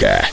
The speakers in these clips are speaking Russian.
Еременко.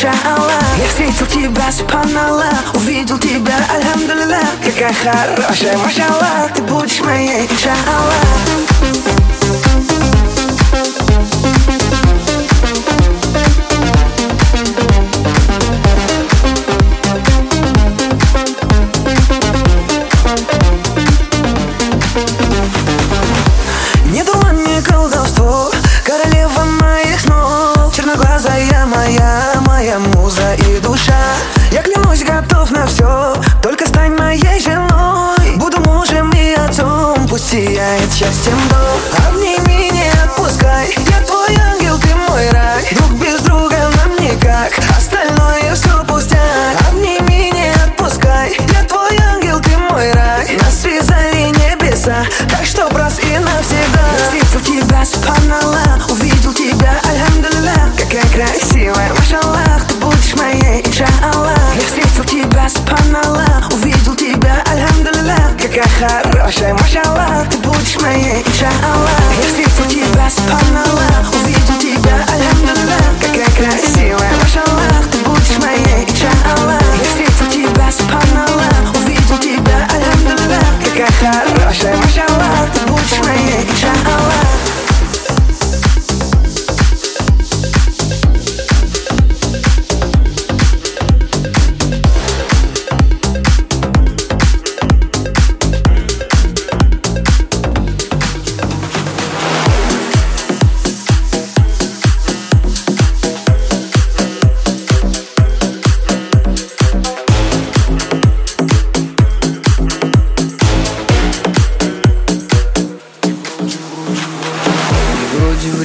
иншалла Я встретил тебя, субханалла Увидел тебя, альхамдулилля Какая хорошая, машалла Ты будешь моей, иншалла.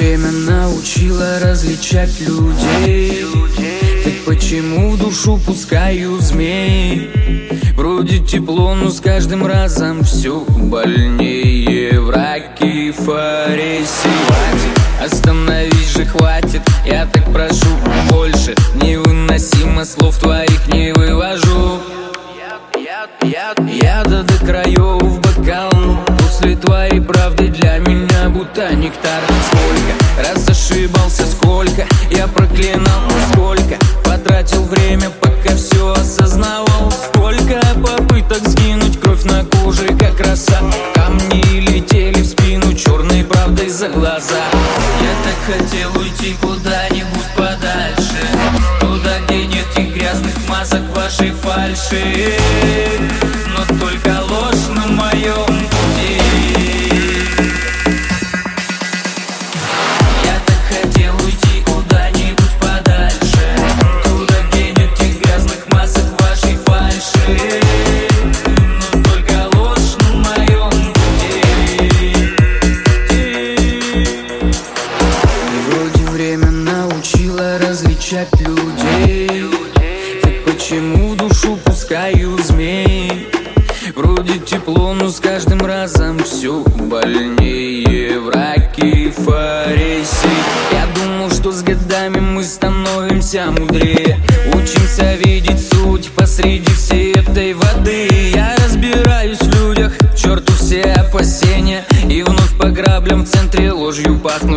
время научило различать людей Так почему в душу пускаю змей? Вроде тепло, но с каждым разом все больнее Враги фарисеи. Остановись же, хватит, я так прошу больше Невыносимо слов твоих не вывожу Я, я, я, я до краев после твоей правды для меня будто нектар. Сколько раз ошибался, сколько я проклинал, сколько потратил время, пока все осознавал Сколько попыток сгинуть кровь на коже, как роса. Камни летели в спину черной правдой за глаза. Я так хотел уйти куда-нибудь подальше Туда, где нет и грязных масок вашей фальши. Но только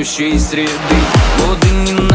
окружающей среды. Годы не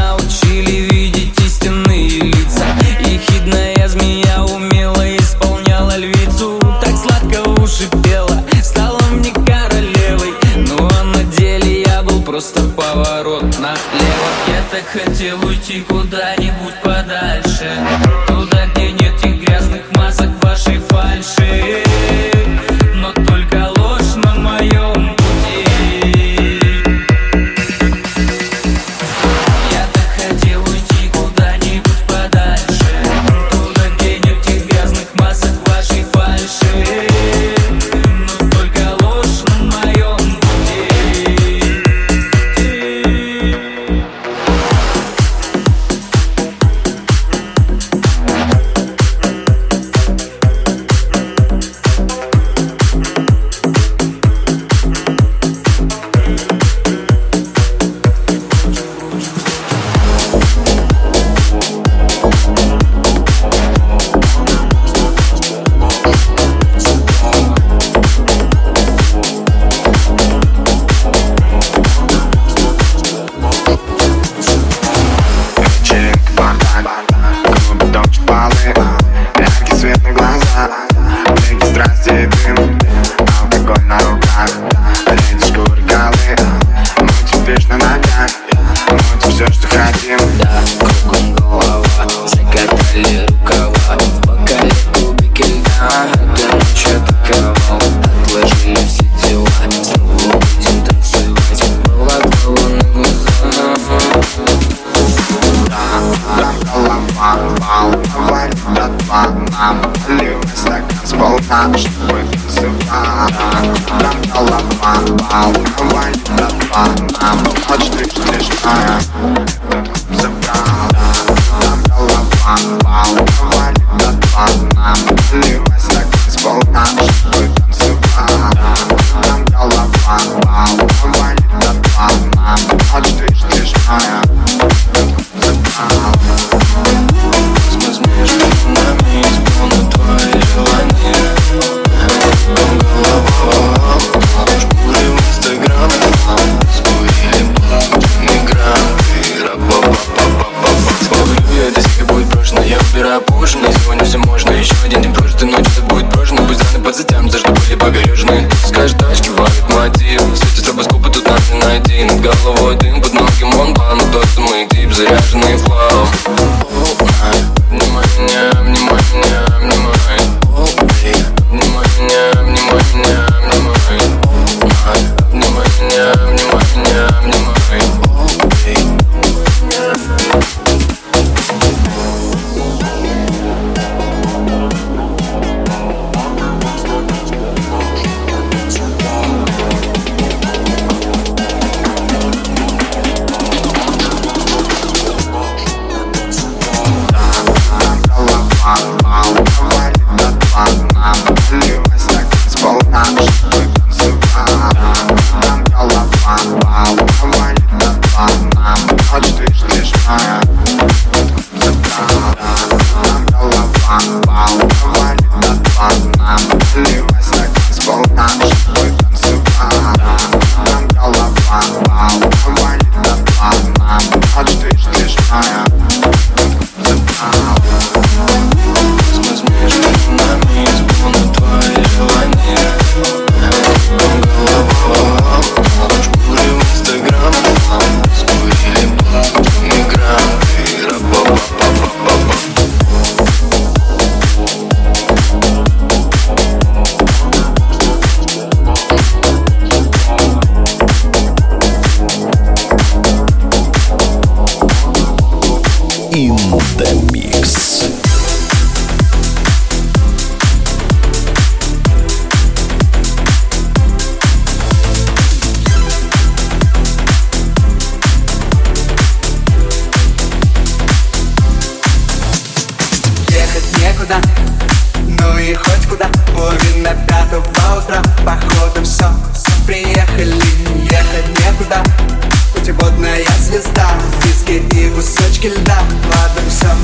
كل دم ما بنسم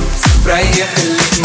بريح اللي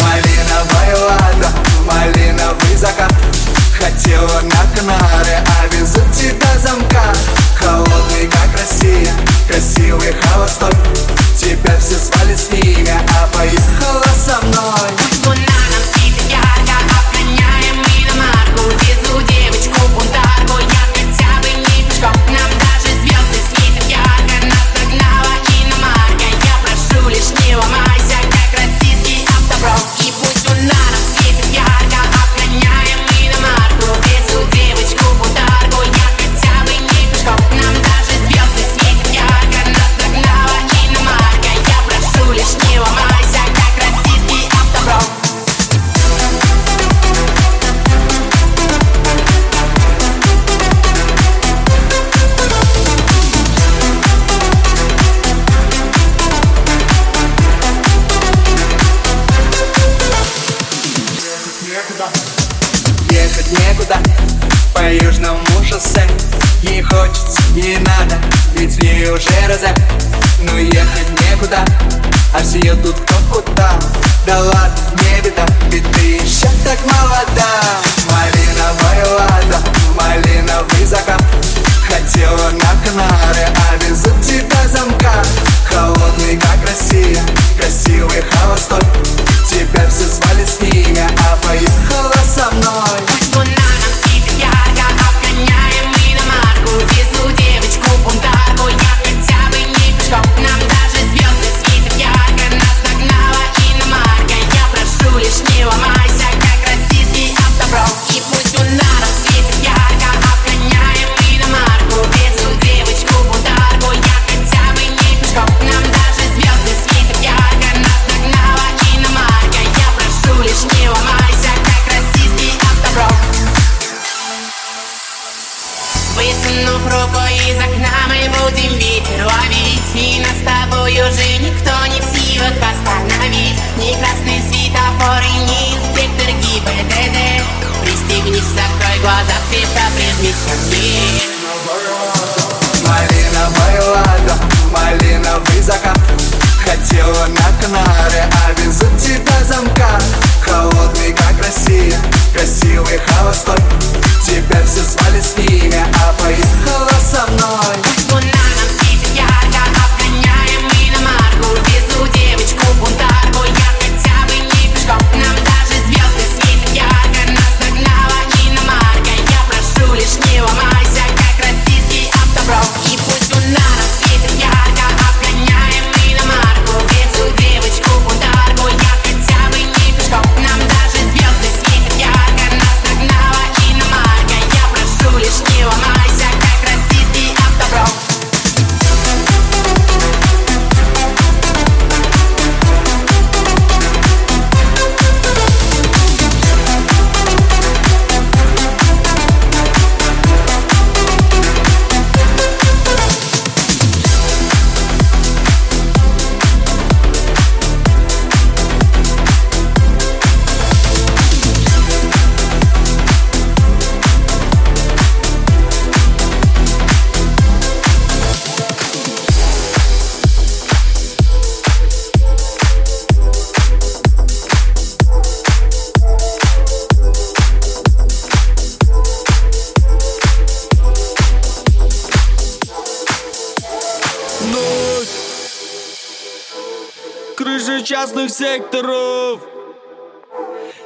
частных секторов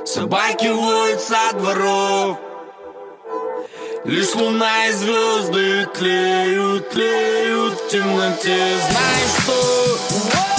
Собаки воют со дворов Лишь луна и звезды тлеют, тлеют в темноте Знаешь что?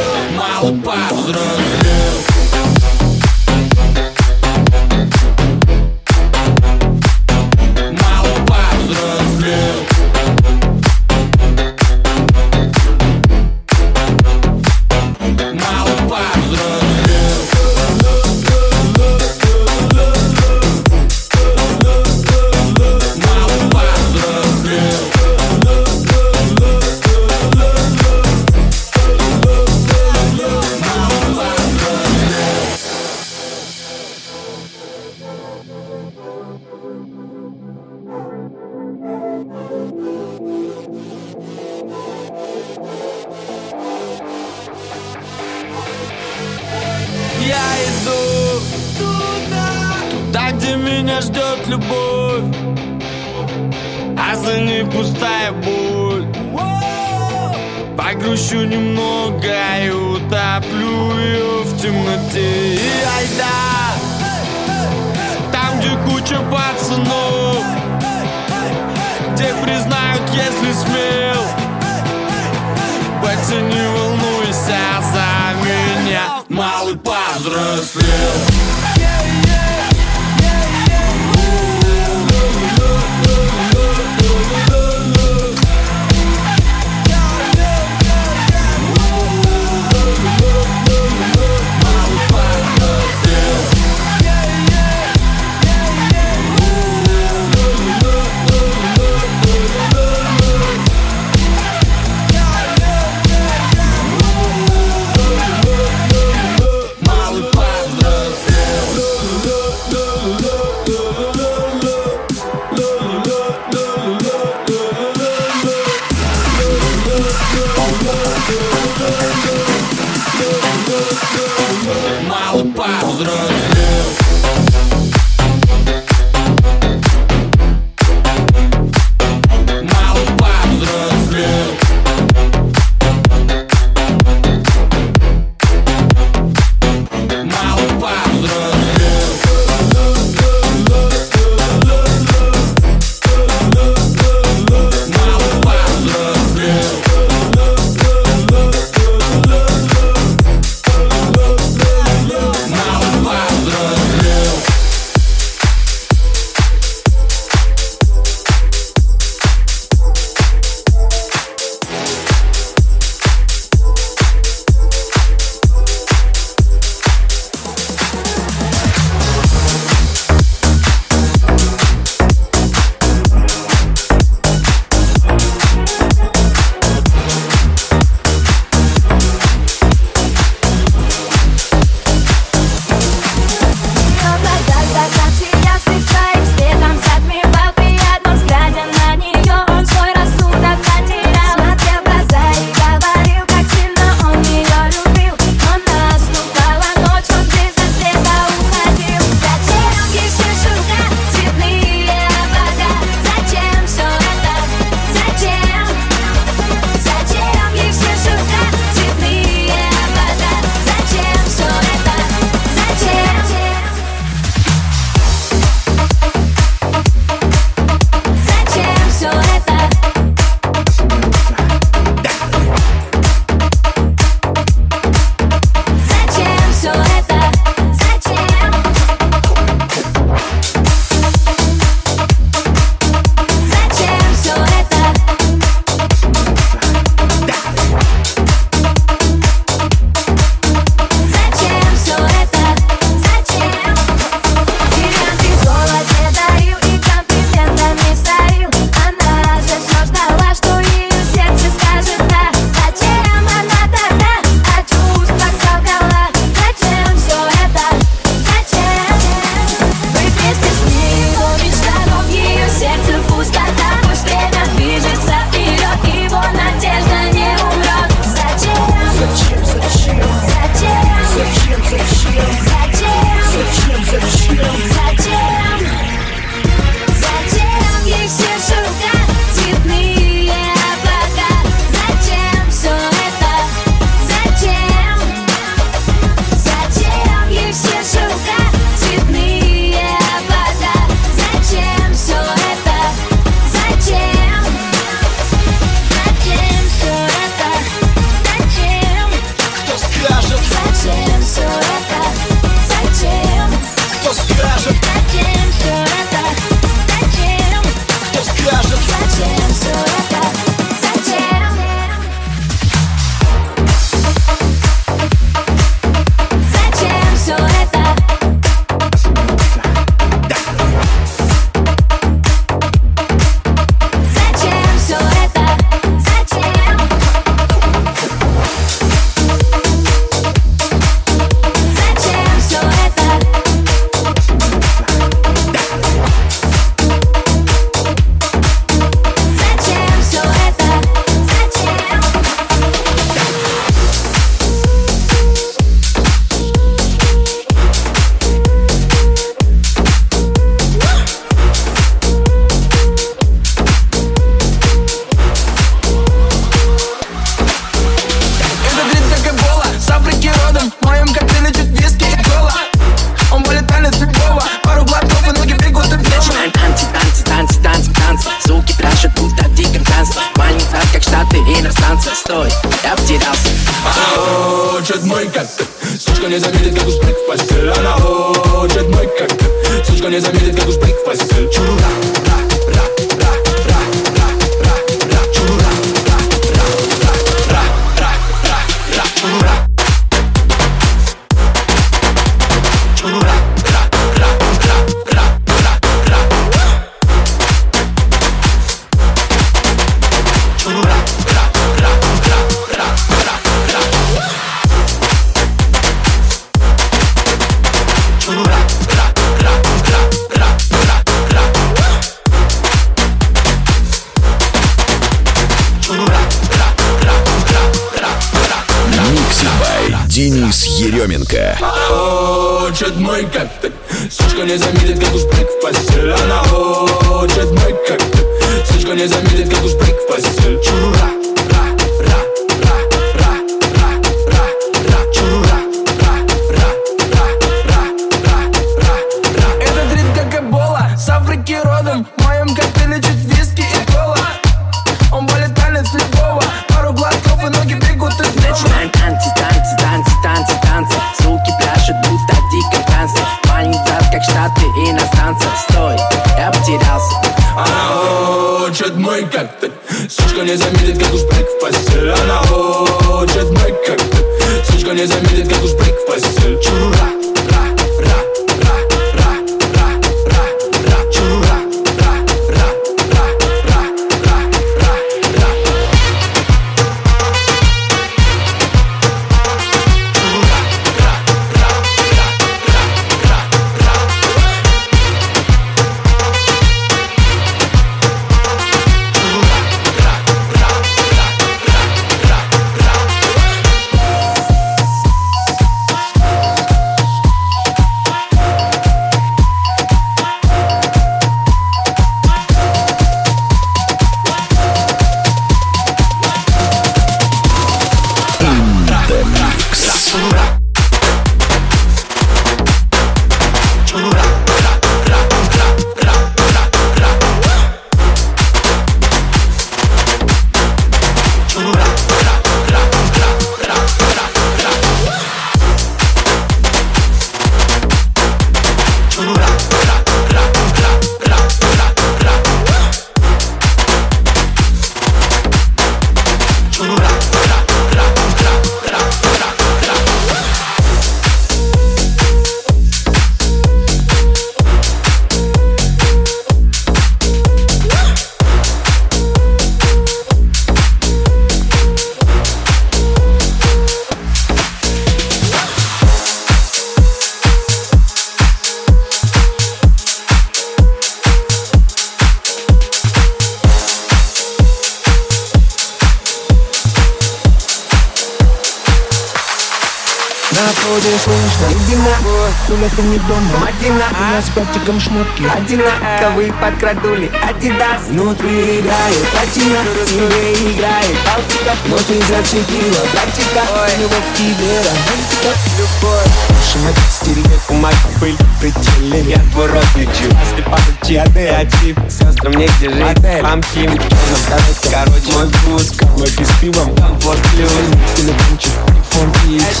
Подкрадули Адидас. Внутри играет платина Тебе играет Балтика. Но ты зацепила практика Любовь тебе романтика. Любовь. Шумать стереет бумага пыль Пределе я твой лечу Если падать чья-то отчип Сестрам негде жить. Мамки в черном Короче, мой вкус Кофе с пивом Комфорт плюс. Телефончик for peace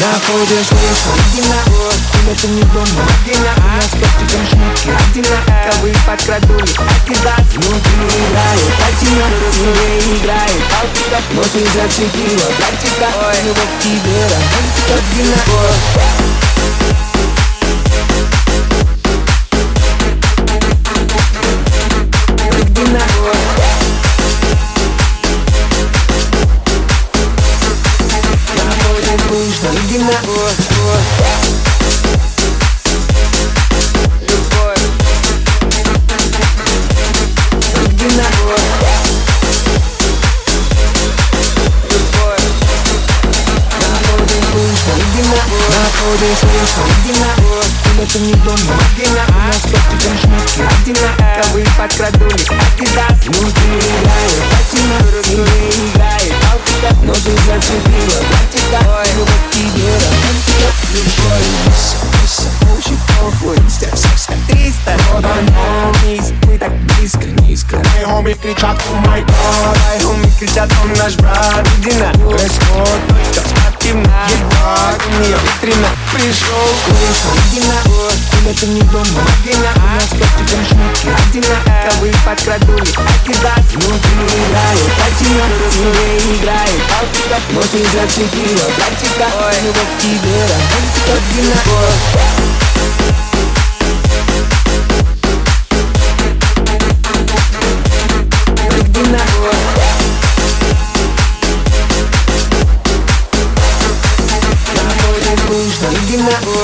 Now for the swords for Idina Give me some new bomb Idina I'm not supposed to come shoot you Idina Как бы под крадули Idina Ну ты не играешь Idina Ты не играешь Но ты зацепила Идина Ты не вот тебе Идина Идина Мои кричат, о май гад, ай, хоми кричат, он наш брат, иди на Происходит, что темна Едва ко мне пришел Куришь Родина Или ты не дом, Родина У нас костиком шмутки Родина Ковы подкрадули Кидать внутри играет Картина Не играет Картина Мощь не зацепила Картина Любовь тебе Родина Родина nothing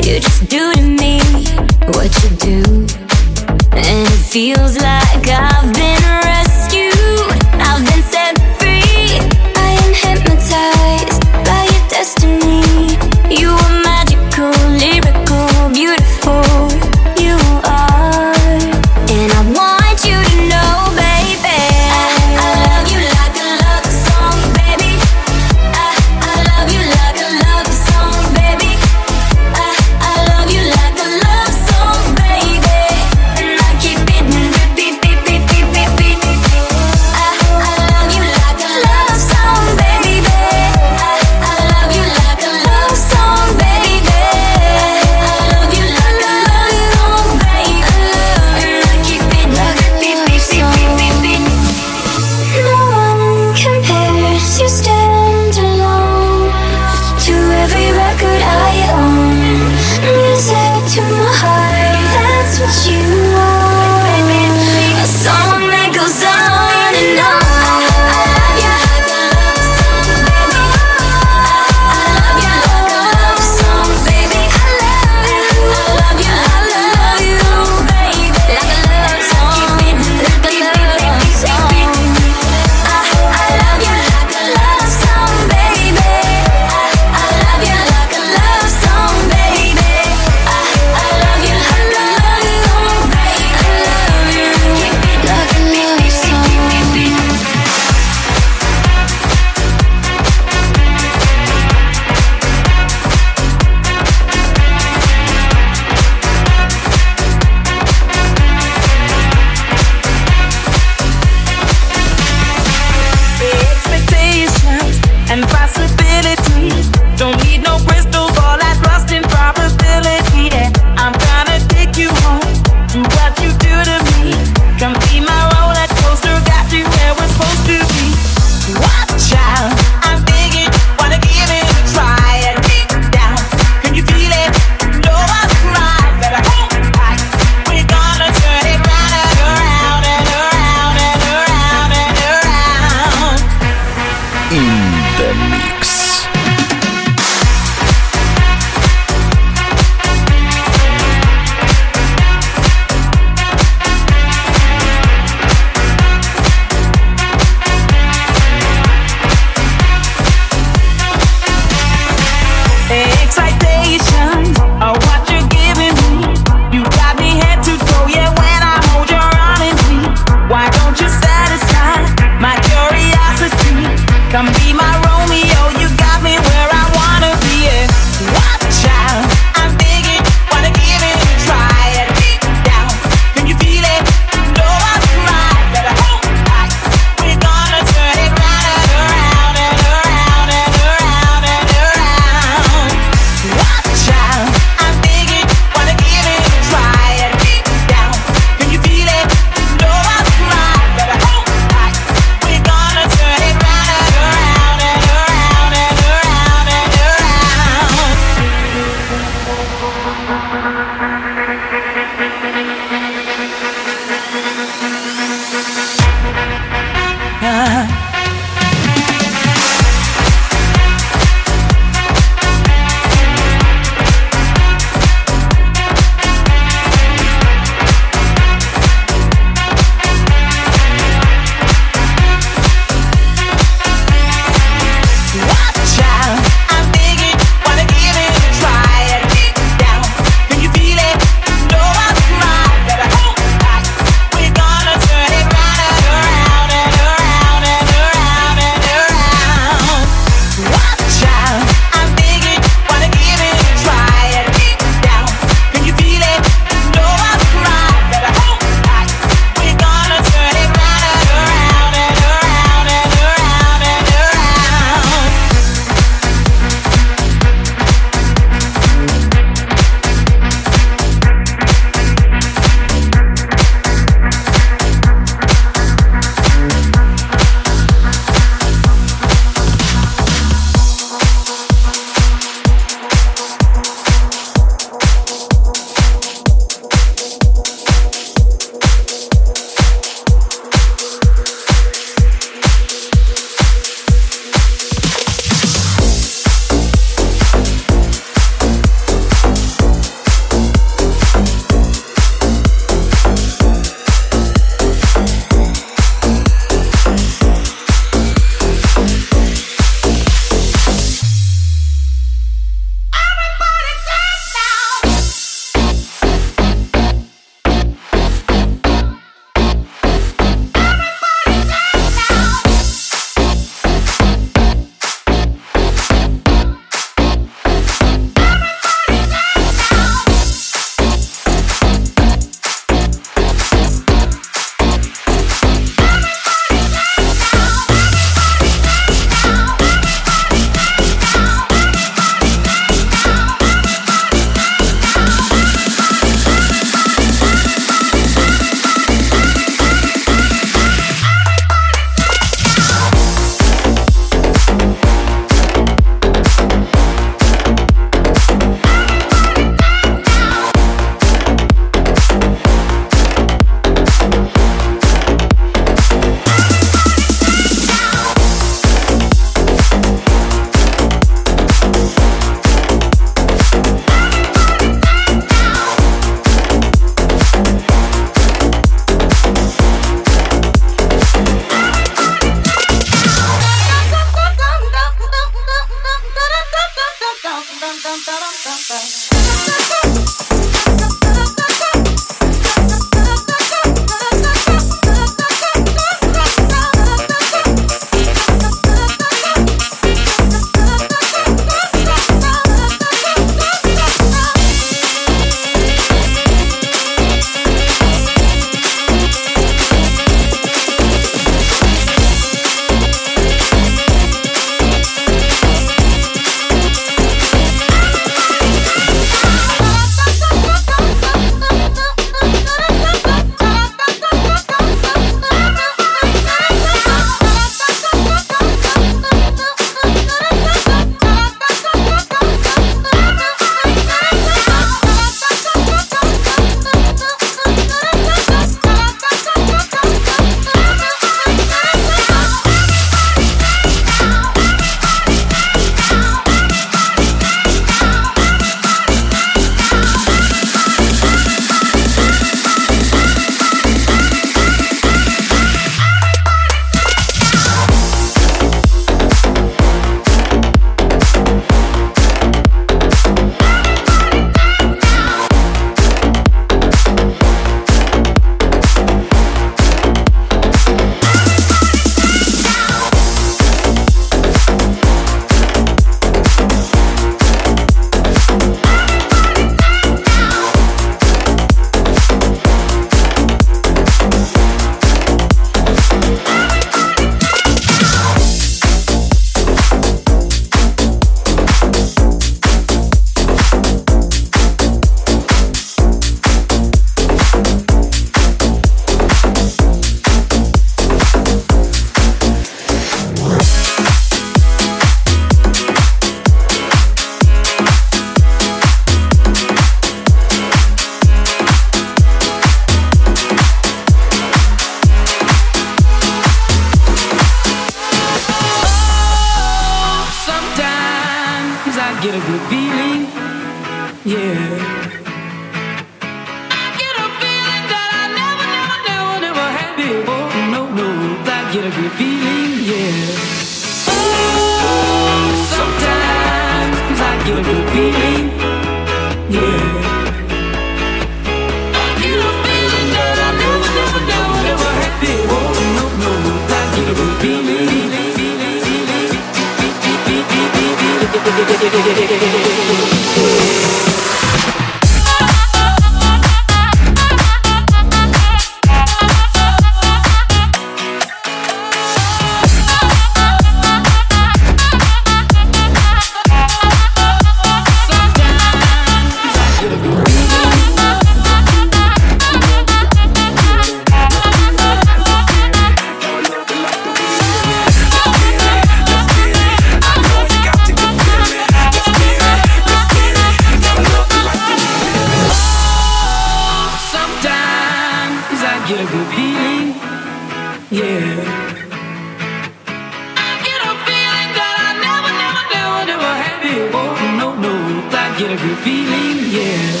a good feeling, yeah.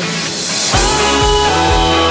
Oh.